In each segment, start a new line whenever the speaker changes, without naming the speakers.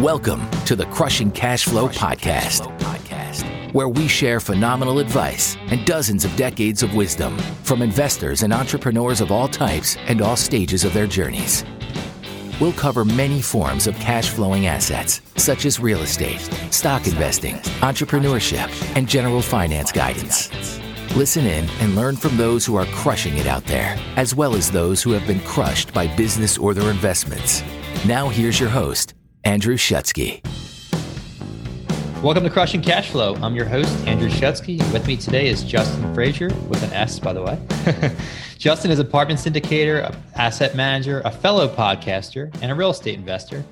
Welcome to the Crushing Cash Flow Podcast, where we share phenomenal advice and dozens of decades of wisdom from investors and entrepreneurs of all types and all stages of their journeys. We'll cover many forms of cash flowing assets, such as real estate, stock investing, entrepreneurship, and general finance guidance. Listen in and learn from those who are crushing it out there, as well as those who have been crushed by business or their investments. Now, here's your host, Andrew Schutsky.
Welcome to Crushing Cash Flow. I'm your host, Andrew Schutsky. With me today is Justin Fraser, with an S, by the way. Justin is apartment syndicator, an asset manager, a fellow podcaster, and a real estate investor.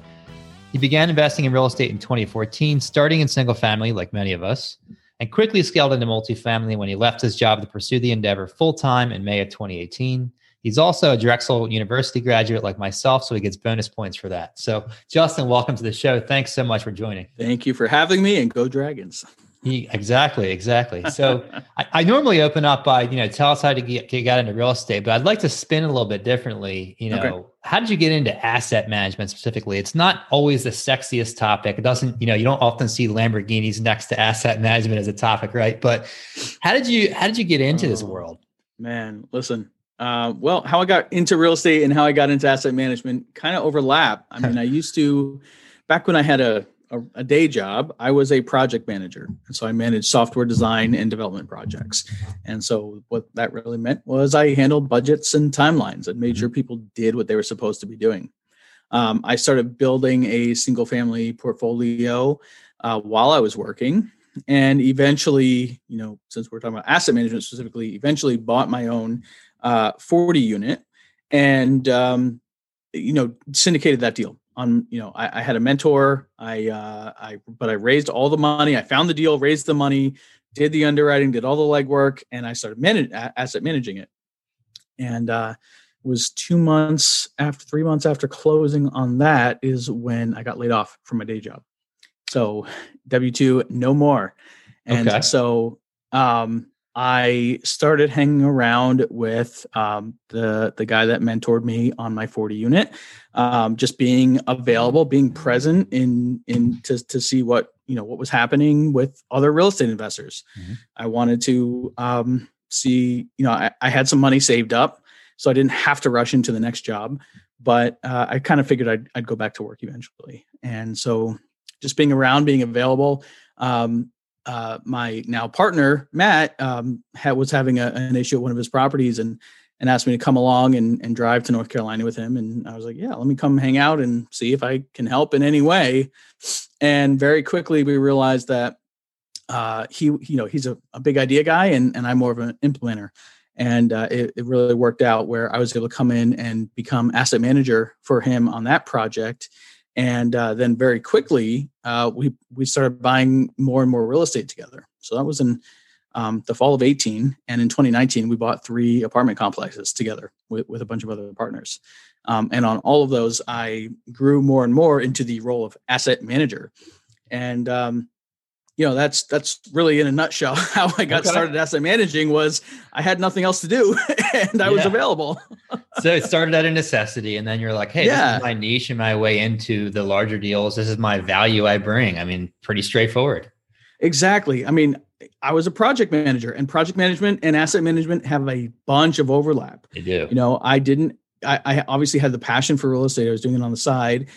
He began investing in real estate in 2014, starting in single family, like many of us, and quickly scaled into multifamily when he left his job to pursue the endeavor full time in May of 2018. He's also a Drexel University graduate like myself, so he gets bonus points for that. So, Justin, welcome to the show. Thanks so much for joining.
Thank you for having me and go Dragons.
He, exactly, exactly. So I, I, normally open up by, you know, tell us how to get, get got into real estate, but I'd like to spin a little bit differently. You know, okay. how did you get into asset management specifically? It's not always the sexiest topic. It doesn't, you know, you don't often see Lamborghinis next to asset management as a topic, right? But how did you, how did you get into oh, this world?
Man, listen, uh, well, how I got into real estate and how I got into asset management kind of overlap. I mean, I used to, back when I had a, a, a, day job, I was a project manager. And so I managed software design and development projects. And so what that really meant was I handled budgets and timelines and made sure people did what they were supposed to be doing. Um, I started building a single family portfolio uh, while I was working. And eventually, you know, since we're talking about asset management specifically, eventually bought my own uh, 40 unit and um, you know syndicated that deal on you know I, I had a mentor I uh, I but I raised all the money I found the deal raised the money did the underwriting did all the legwork and I started manage, asset managing it. And uh, was two months after three months after closing on that is when I got laid off from my day job. So W two no more. And okay. so um I started hanging around with um, the the guy that mentored me on my 40 unit, um, just being available, being present in in to to see what you know what was happening with other real estate investors. Mm-hmm. I wanted to um, see, you know, I, I, had some money saved up, so I didn't have to rush into the next job, but uh, I kind of figured I'd I'd go back to work eventually, and so just being around, being available. Um, uh, my now partner Matt um, had, was having a, an issue at one of his properties and and asked me to come along and, and drive to North Carolina with him. And I was like, yeah, let me come hang out and see if I can help in any way. And very quickly we realized that uh, he, you know, he's a, a, big idea guy and, and I'm more of an implementer. And uh, it, it really worked out where I was able to come in and become asset manager for him on that project and uh, then very quickly uh, we we started buying more and more real estate together. So that was in um, the fall of 18, and in 2019 we bought three apartment complexes together with, with a bunch of other partners. Um, and on all of those, I grew more and more into the role of asset manager, and um, you know that's that's really in a nutshell how I got okay. started asset managing was I had nothing else to do and I yeah. was available.
so it started at a necessity and then you're like, hey, yeah. this is my niche and my way into the larger deals. This is my value I bring. I mean, pretty straightforward.
Exactly. I mean, I was a project manager and project management and asset management have a bunch of overlap.
They do.
You know, I didn't I, I obviously had the passion for real estate. I was doing it on the side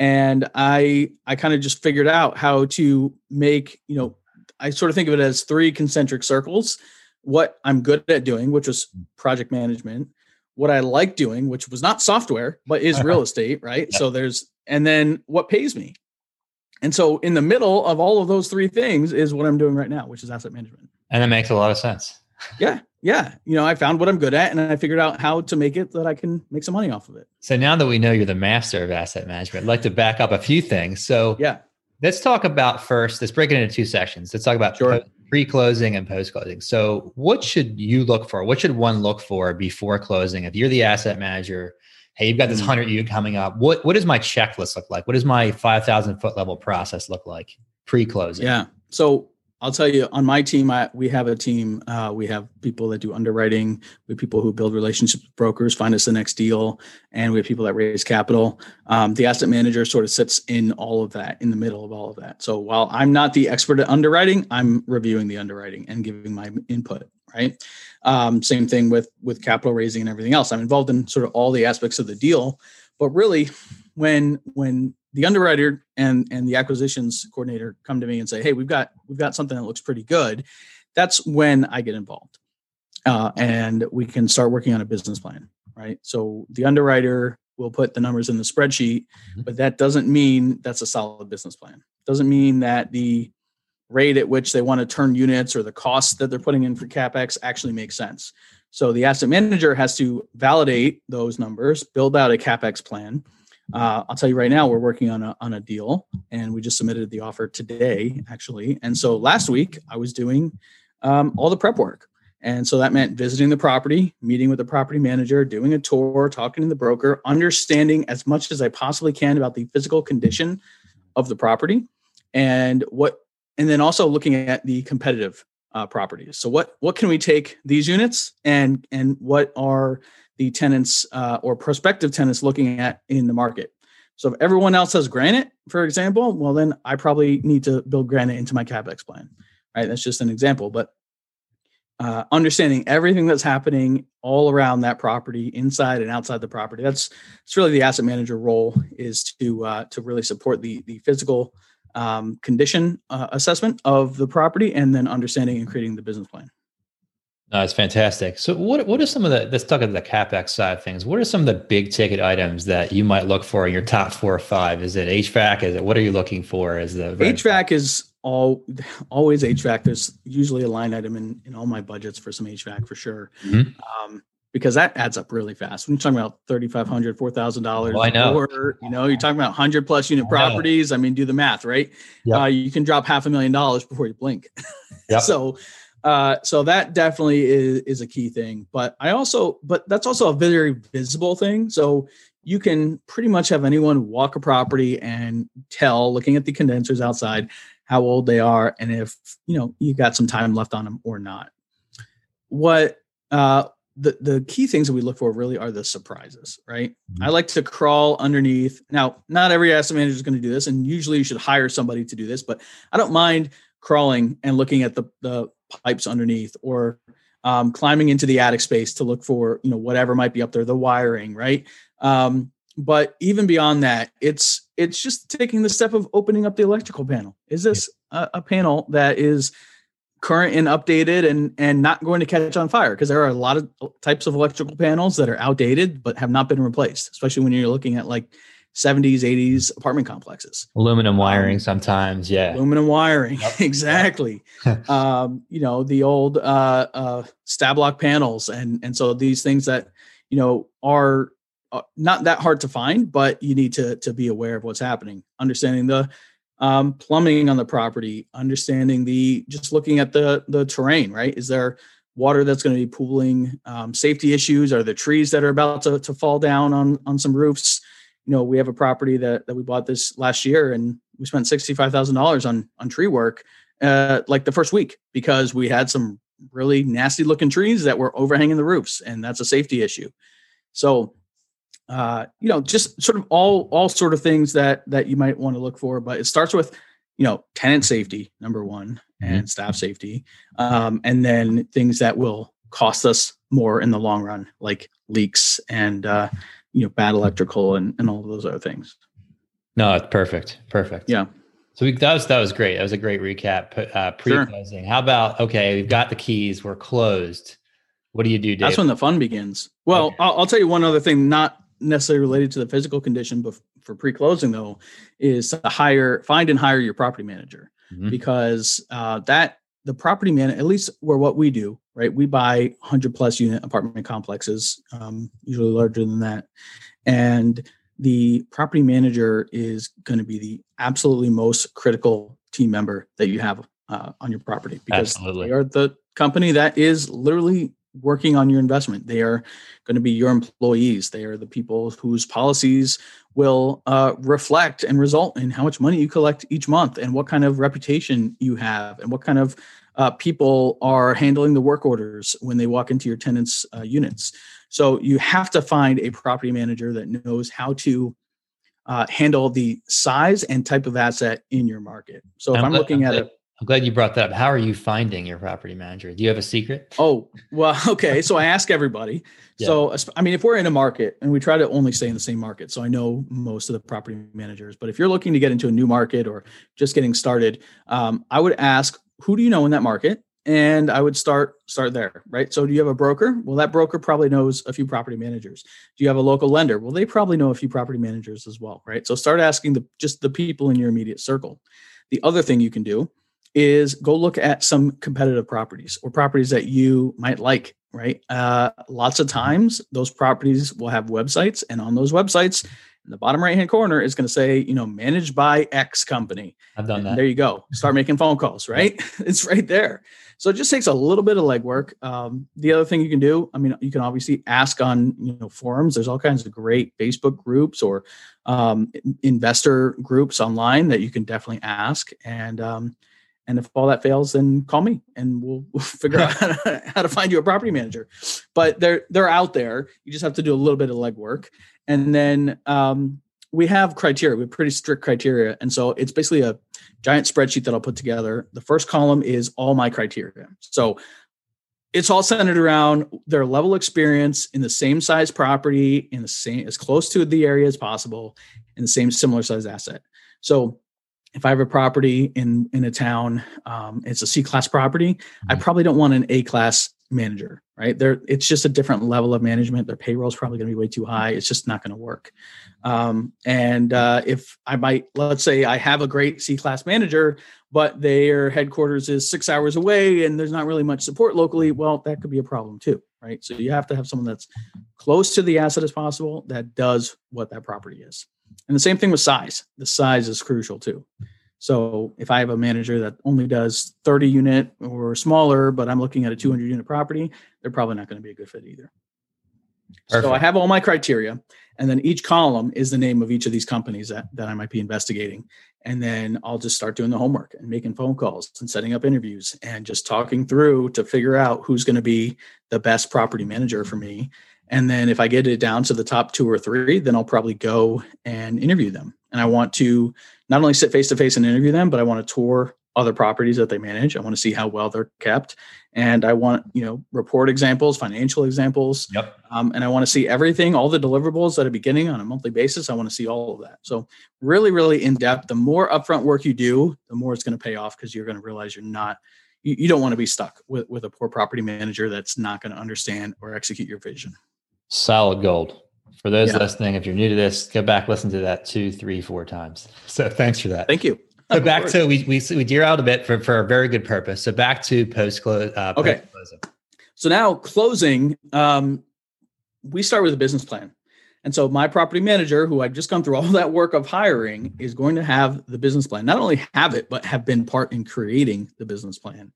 and i i kind of just figured out how to make you know i sort of think of it as three concentric circles. What i'm good at doing which was project management. What i like doing which was not software but is real estate right? Yeah. so there's and then what pays me. And so in the middle of all of those three things is what i'm doing right now which is asset management.
And it makes a lot of sense.
Yeah yeah, you know, I found what I'm good at and I figured out how to make it that I can make some money off of it.
So now that we know you're the master of asset management, I'd like to back up a few things. So
yeah,
let's talk about first, let's break it into two sections. Let's talk about
sure.
pre-closing and post-closing. So what should you look for? What should one look for before closing? If you're the asset manager, hey, you've got this 100 mm-hmm. coming up. What, what does my checklist look like? What does my 5,000 foot level process look like pre-closing?
Yeah. So I'll tell you on my team, I, we have a team. Uh, we have people that do underwriting. We have people who build relationships with brokers, find us the next deal, and we have people that raise capital. Um, the asset manager sort of sits in all of that, in the middle of all of that. So while I'm not the expert at underwriting, I'm reviewing the underwriting and giving my input. Right. Um, same thing with with capital raising and everything else. I'm involved in sort of all the aspects of the deal, but really, when when the underwriter and and the acquisitions coordinator come to me and say, "Hey, we've got we've got something that looks pretty good," that's when I get involved, uh, and we can start working on a business plan. Right. So the underwriter will put the numbers in the spreadsheet, mm-hmm. but that doesn't mean that's a solid business plan. Doesn't mean that the rate at which they want to turn units or the cost that they're putting in for capex actually makes sense. So the asset manager has to validate those numbers, build out a capex plan uh, I'll tell you right now, we're working on a on a deal, and we just submitted the offer today, actually. And so last week, I was doing um, all the prep work, and so that meant visiting the property, meeting with the property manager, doing a tour, talking to the broker, understanding as much as I possibly can about the physical condition of the property, and what, and then also looking at the competitive uh, properties. So what what can we take these units and and what are the tenants uh, or prospective tenants looking at in the market. So if everyone else has granite, for example, well then I probably need to build granite into my capex plan. Right? That's just an example, but uh, understanding everything that's happening all around that property, inside and outside the property. That's it's really the asset manager role is to uh, to really support the the physical um, condition uh, assessment of the property, and then understanding and creating the business plan.
No, it's fantastic. So, what what are some of the let's talk about the capex side of things? What are some of the big ticket items that you might look for in your top four or five? Is it HVAC? Is it what are you looking for? As the
HVAC is all always HVAC. There's usually a line item in in all my budgets for some HVAC for sure, mm-hmm. um, because that adds up really fast. When you're talking about thirty five hundred, four thousand dollars,
I know.
Or, you know, you're talking about hundred plus unit properties. I, I mean, do the math, right? Yep. Uh, you can drop half a million dollars before you blink. Yep. so uh, so that definitely is, is a key thing. But I also, but that's also a very visible thing. So you can pretty much have anyone walk a property and tell, looking at the condensers outside, how old they are and if you know you got some time left on them or not. What uh, the the key things that we look for really are the surprises, right? Mm-hmm. I like to crawl underneath. Now, not every asset manager is going to do this, and usually you should hire somebody to do this, but I don't mind crawling and looking at the the pipes underneath or um, climbing into the attic space to look for you know whatever might be up there the wiring right? Um, but even beyond that it's it's just taking the step of opening up the electrical panel. Is this a, a panel that is current and updated and and not going to catch on fire? Because there are a lot of types of electrical panels that are outdated but have not been replaced especially when you're looking at like 70s, 80s apartment complexes.
Aluminum wiring um, sometimes, yeah.
Aluminum wiring, yep. exactly. um, you know, the old uh, uh, Stab-Lok panels, and and so these things that you know are uh, not that hard to find, but you need to to be aware of what's happening. Understanding the um, plumbing on the property, understanding the just looking at the the terrain. Right? Is there water that's going to be pooling? Um, safety issues? Are there trees that are about to, to fall down on on some roofs? You know, we have a property that that we bought this last year, and we spent sixty five thousand dollars on on tree work, uh, like the first week because we had some really nasty looking trees that were overhanging the roofs, and that's a safety issue. So, uh, you know, just sort of all all sort of things that that you might want to look for, but it starts with you know tenant safety number one mm-hmm. and staff safety, um, and then things that will cost us more in the long run, like leaks and uh, you know bad electrical and, and all of those other things
no it's perfect perfect
yeah
so we, that was that was great that was a great recap uh, pre-closing sure. how about okay we've got the keys we're closed what do you do Dave?
that's when the fun begins well okay. I'll, I'll, tell you one other thing not necessarily related to the physical condition but for pre-closing though is to hire find and hire your property manager mm-hmm. because uh, that the property man at least where what we do right we buy 100 plus unit apartment complexes um, usually larger than that and the property manager is going to be the absolutely most critical team member that you have uh, on your property because absolutely. they are the company that is literally working on your investment. They are going to be your employees. They are the people whose policies will uh, reflect and result in how much money you collect each month and what kind of reputation you have and what kind of uh, people are handling the work orders when they walk into your tenants' uh, units. So you have to find a property manager that knows how to uh, handle the size and type of asset in your market. So if I'm, I'm looking at it
I'm glad you brought that up. How are you finding your property manager? Do you have a secret?
Oh, well, okay. So I ask everybody. Yeah. So, I mean, if we're in a market and we try to only stay in the same market, so I know most of the property managers, but if you're looking to get into a new market or just getting started, um, I would ask, who do you know in that market? And I would start start there, right? So, do you have a broker? Well, that broker probably knows a few property managers. Do you have a local lender? Well, they probably know a few property managers as well, right? So, start asking the just the people in your immediate circle. The other thing you can do is go look at some competitive properties or properties that you might like right? Uh, lots of times those properties will have websites and on those websites in the bottom right hand corner is going to say you know managed by x company.
I've done that.
There you go. Start making phone calls right? It's right there. So it just takes a little bit of legwork. Um, the other thing you can do i mean you can obviously ask on you know forums. There's all kinds of great facebook groups or um, investor groups online that you can definitely ask. And um, and if all that fails, then call me and we'll, we'll figure out how to, how to, find you a property manager. But they're they're out there. You just have to do a little bit of legwork, and then um, we have criteria. We have pretty strict criteria, and so it's basically a giant spreadsheet that I'll put together. The first column is all my criteria. So it's all centered around their level experience in the same size property in the same as close to the area as possible in the same similar size asset. So if I have a property in in a town, um, it's a C class property. Mm-hmm. I probably don't want an A class manager, right? There, it's just a different level of management. Their payroll is probably going to be way too high. It's just not going to work. Um, and uh, if I might, let's say I have a great C class manager, but their headquarters is six hours away and there's not really much support locally, well, that could be a problem too, right? So you have to have someone that's close to the asset as possible that does what that property is. And the same thing with size. The size is crucial too. So if I have a manager that only does 30 unit or smaller, but I'm looking at a 200 unit property, they're probably not going to be a good fit either. Perfect. So I have all my criteria, and then each column is the name of each of these companies that, that I might be investigating. And then I'll just start doing the homework and making phone calls and setting up interviews and just talking through to figure out who's going to be the best property manager for me and then if I get it down to the top two or three, then I'll probably go and interview them. And I want to not only sit face to face and interview them, but I want to tour other properties that they manage. I want to see how well they're kept. And I want, you know, report examples, financial examples.
Yep.
Um, and I want to see everything, all the deliverables that are beginning on a monthly basis. I want to see all of that. So really, really in depth. The more upfront work you do, the more it's going to pay off because you're going to realize you're not, you, you don't want to be stuck with, with a poor property manager that's not going to understand or execute your vision
solid gold. For those yeah. listening, if you're new to this, go back listen to that two, three, four times. So thanks for that.
Thank you.
So back to we we we deer out a bit for for a very good purpose. So back to post close. Uh,
okay. So now closing, um, we start with a business plan. And so my property manager, who I've just gone through all that work of hiring, is going to have the business plan. Not only have it, but have been part in creating the business plan.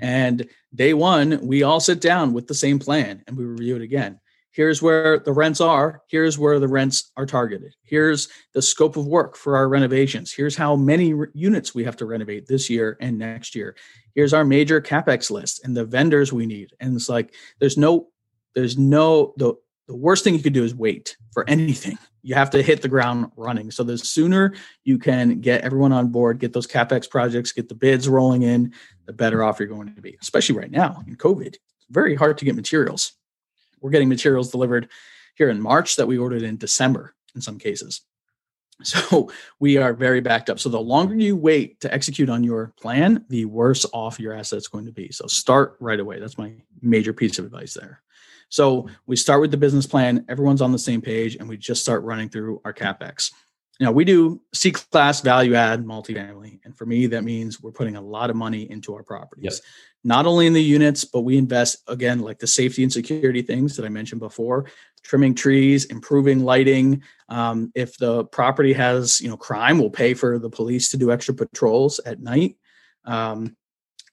And day one, we all sit down with the same plan and we review it again here's where the rents are. Here's where the rents are targeted. Here's the scope of work for our renovations. Here's how many re- units we have to renovate this year and next year. Here's our major capex list and the vendors we need. And it's like there's no there's no the the worst thing you could do is wait for anything. You have to hit the ground running. So the sooner you can get everyone on board get those capex projects get the bids rolling in the better off you're going to be especially right now in covid. It's very hard to get materials we're getting materials delivered here in March that we ordered in December in some cases. So we are very backed up. So the longer you wait to execute on your plan, the worse off your asset's going to be. So start right away. That's my major piece of advice there. So we start with the business plan, everyone's on the same page, and we just start running through our capex. Now we do C class value add multifamily. And for me, that means we're putting a lot of money into our properties. Yep. Not only in the units, but we invest again, like the safety and security things that I mentioned before, trimming trees, improving lighting. Um, if the property has, you know, crime, we'll pay for the police to do extra patrols at night. Um,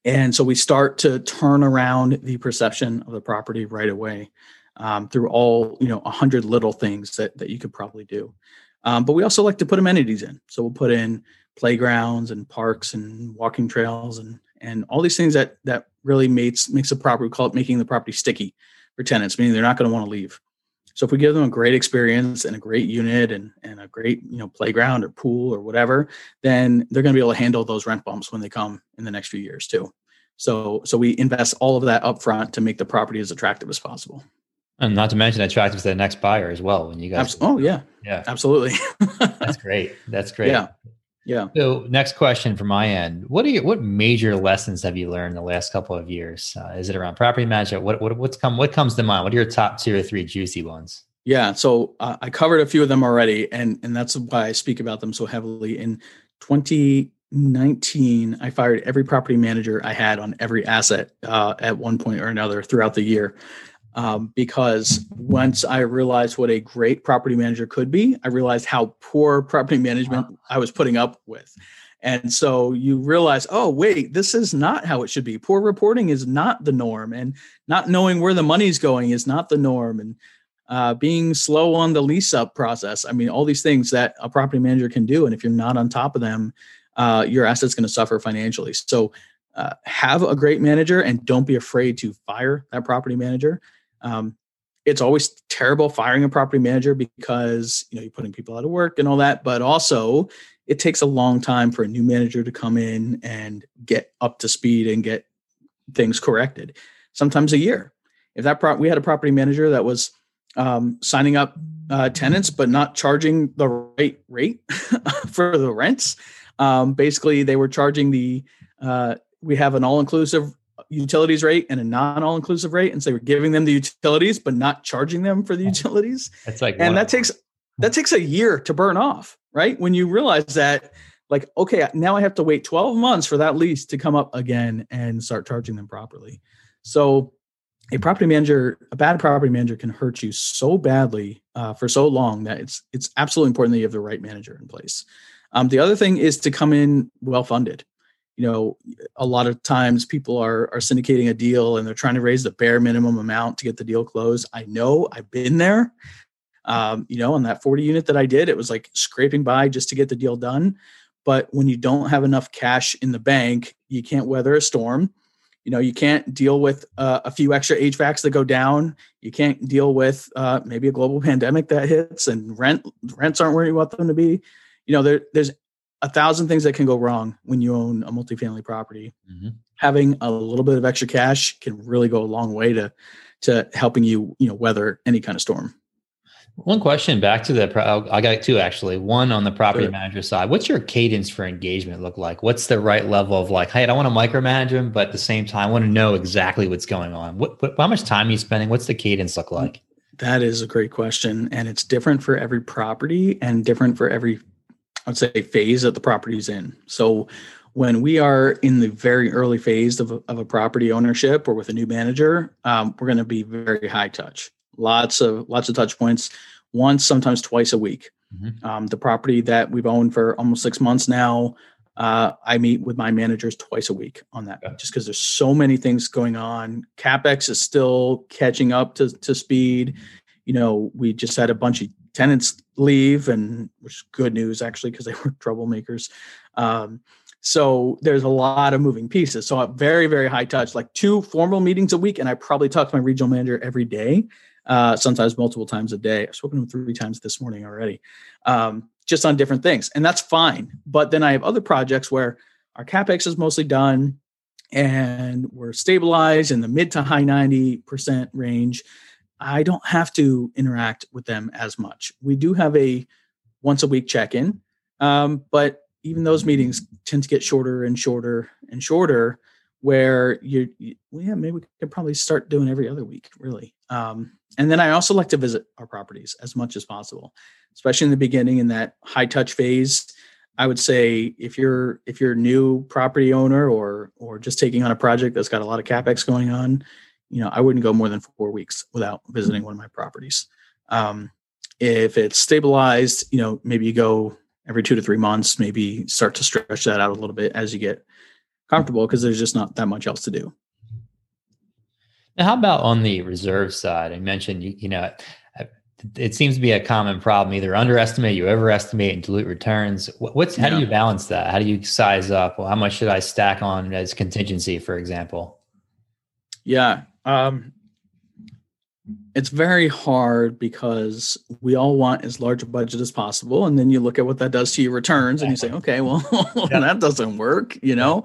And so we start to turn around the perception of the property right away um, through all, you know, a hundred little things that, that you could probably do. Um, but we also like to put amenities in. So we'll put in playgrounds and parks and walking trails and and all these things that that really makes makes a property we call it making the property sticky for tenants, meaning they're not going to want to leave. So if we give them a great experience and a great unit and, and a great you know playground or pool or whatever, then they're going to be able to handle those rent bumps when they come in the next few years too. So so we invest all of that upfront to make the property as attractive as possible.
And not to mention attractive to the next buyer as well. When you guys,
Abs- oh yeah,
yeah,
absolutely.
that's great. That's great.
Yeah, yeah.
So, next question from my end: What are your, what major lessons have you learned the last couple of years? Uh, is it around property management? What what what's come? What comes to mind? What are your top two or three juicy ones?
Yeah, so uh, I covered a few of them already, and and that's why I speak about them so heavily. In 2019, I fired every property manager I had on every asset uh, at one point or another throughout the year um, because once I realized what a great property manager could be, I realized how poor property management I was putting up with. And so you realize, oh, wait, this is not how it should be. Poor reporting is not the norm, and not knowing where the money's going is not the norm. And uh, being slow on the lease up process. I mean, all these things that a property manager can do. And if you're not on top of them, uh, your asset's going to suffer financially. So uh, have a great manager and don't be afraid to fire that property manager. Um, it's always terrible firing a property manager because you know you're putting people out of work and all that, but also it takes a long time for a new manager to come in and get up to speed and get things corrected. Sometimes a year. If that pro- we had a property manager that was um, signing up uh, tenants but not charging the right rate for the rents. Um, basically, they were charging the uh, we have an all inclusive utilities rate and a non all inclusive rate, and so we're giving them the utilities but not charging them for the utilities.
It's like
and that takes that takes a year to burn off, right? When you realize that, like, okay, now I have to wait 12 months for that lease to come up again and start charging them properly. So a property manager, a bad property manager can hurt you so badly uh, for so long that it's it's absolutely important that you have the right manager in place. Um, the other thing is to come in well funded you know a lot of times people are are syndicating a deal and they're trying to raise the bare minimum amount to get the deal closed. I know i've been there um, you know on that 40 unit that i did it was like scraping by just to get the deal done. But when you don't have enough cash in the bank you can't weather a storm. You know you can't deal with uh, a few extra hvacs that go down. You can't deal with uh, maybe a global pandemic that hits and rent rents aren't where you want them to be. You know there, there's a thousand things that can go wrong when you own a multifamily property. Mm-hmm. Having a little bit of extra cash can really go a long way to to helping you, you know, weather any kind of storm.
One question back to the, I got two actually. One on the property sure. manager side. What's your cadence for engagement look like? What's the right level of like, hey, I don't want to micromanage them, but at the same time, I want to know exactly what's going on. What, what how much time are you spending? What's the cadence look like?
That is a great question, and it's different for every property and different for every I'd say phase that the property's in. So when we are in the very early phase of a, of a property ownership or with a new manager, um, we're going to be very high touch. Lots of lots of touch points, once sometimes twice a week. Mm-hmm. Um, the property that we've owned for almost six months now, uh, I meet with my managers twice a week on that, just because there's so many things going on. Capex is still catching up to to speed. You know, we just had a bunch of tenants leave, and which is good news actually because they were troublemakers. Um, so there's a lot of moving pieces. So very, very high touch, like two formal meetings a week, and I probably talk to my regional manager every day, uh, sometimes multiple times a day. I've spoken to him three times this morning already, um, just on different things, and that's fine. But then I have other projects where our capex is mostly done, and we're stabilized in the mid to high 90% range. I don't have to interact with them as much. We do have a once a week check in, um, but even those meetings tend to get shorter and shorter and shorter. Where you, well, yeah, maybe we could probably start doing every other week, really. Um, and then I also like to visit our properties as much as possible, especially in the beginning in that high touch phase. I would say if you're if you're a new property owner or or just taking on a project that's got a lot of capex going on, you know, I wouldn't go more than four weeks without visiting one of my properties. Um, if it's stabilized, you know, maybe you go every two to three months, maybe start to stretch that out a little bit as you get comfortable because there's just not that much else to do.
Now, how about on the reserve side? I mentioned you, you know it seems to be a common problem. Either underestimate, you overestimate, and dilute returns. What's how yeah. do you balance that? How do you size up? Well, how much should I stack on as contingency, for example?
Yeah, um, it's very hard because we all want as large a budget as possible, and then you look at what that does to your returns, and you say, okay, well, yeah. that doesn't work, you know.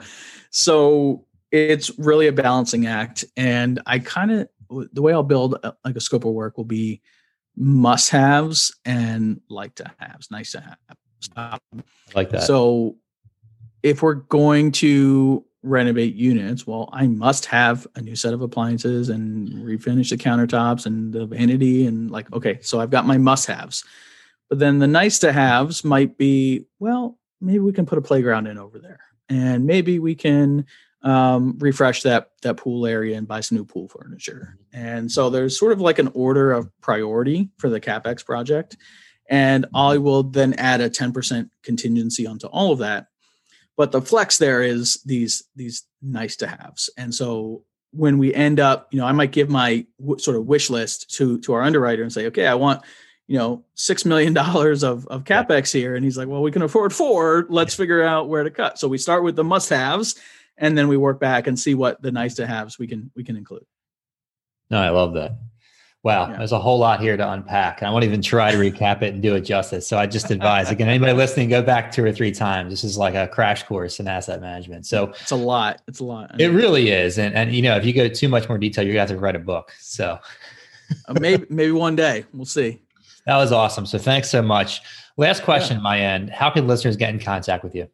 So it's really a balancing act, and I kind of the way I'll build a, like a scope of work will be must haves and like to haves, nice to have.
Um, like that.
So if we're going to renovate units, well, I must have a new set of appliances and refinish the countertops and the vanity and like, okay, so I've got my must haves. But then the nice to haves might be, well, maybe we can put a playground in over there. And maybe we can um, refresh that that pool area and buy some new pool furniture. And so there's sort of like an order of priority for the capex project, and I will then add a 10% contingency onto all of that. But the flex there is these these nice to haves, and so when we end up, you know, I might give my w- sort of wish list to to our underwriter and say, okay, I want you know six million dollars of of capex here. And he's like well we can afford four. Let's figure out where to cut. So we start with the must haves and then we work back and see what the nice to haves we can we can include.
No, I love that. Wow, yeah. there's a whole lot here to unpack. I won't even try to recap it and do it justice. So I just advise again, anybody listening, go back two or three times. This is like a crash course in asset management. So
it's a lot. It's a lot.
It really is. And and you know, if you go too much more detail, you're gonna have to write a book. So
uh, maybe maybe one day. We'll see.
That was awesome. So thanks so much. Last question yeah. my end. How can listeners get in contact with you?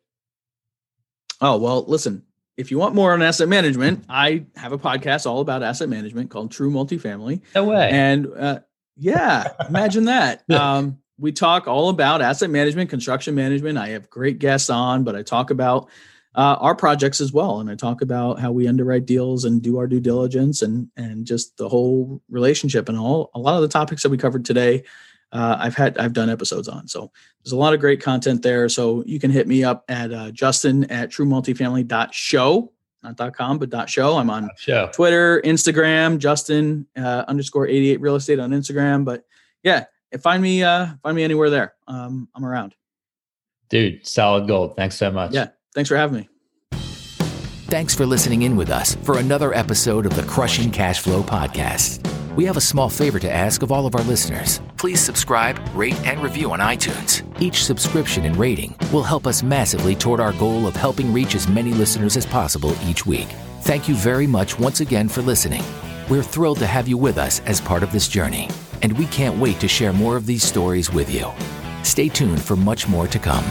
Oh, well, listen, if you want more on asset management, I have a podcast all about asset management called True Multifamily.
No way.
And uh, yeah, imagine that. Um, we talk all about asset management, construction management. I have great guests on, but I talk about uh, our projects as well, and I talk about how we underwrite deals and do our due diligence, and and just the whole relationship and all. A lot of the topics that we covered today uh, I've had I've done episodes on. So there's a lot of great content there. So you can hit me up at uh, Justin at TrueMultifamily.show, not .com, but .show. I'm on show. Twitter, Instagram, Justin uh, underscore 88 real estate on Instagram. But yeah, find me uh, find me anywhere there. Um, I'm around.
Dude, solid gold. Thanks so much.
Yeah, thanks for having me.
Thanks for listening in with us for another episode of the Crushing Cash Flow podcast. We have a small favor to ask of all of our listeners. Please subscribe, rate, and review on iTunes. Each subscription and rating will help us massively toward our goal of helping reach as many listeners as possible each week. Thank you very much once again for listening. We're thrilled to have you with us as part of this journey, and we can't wait to share more of these stories with you. Stay tuned for much more to come.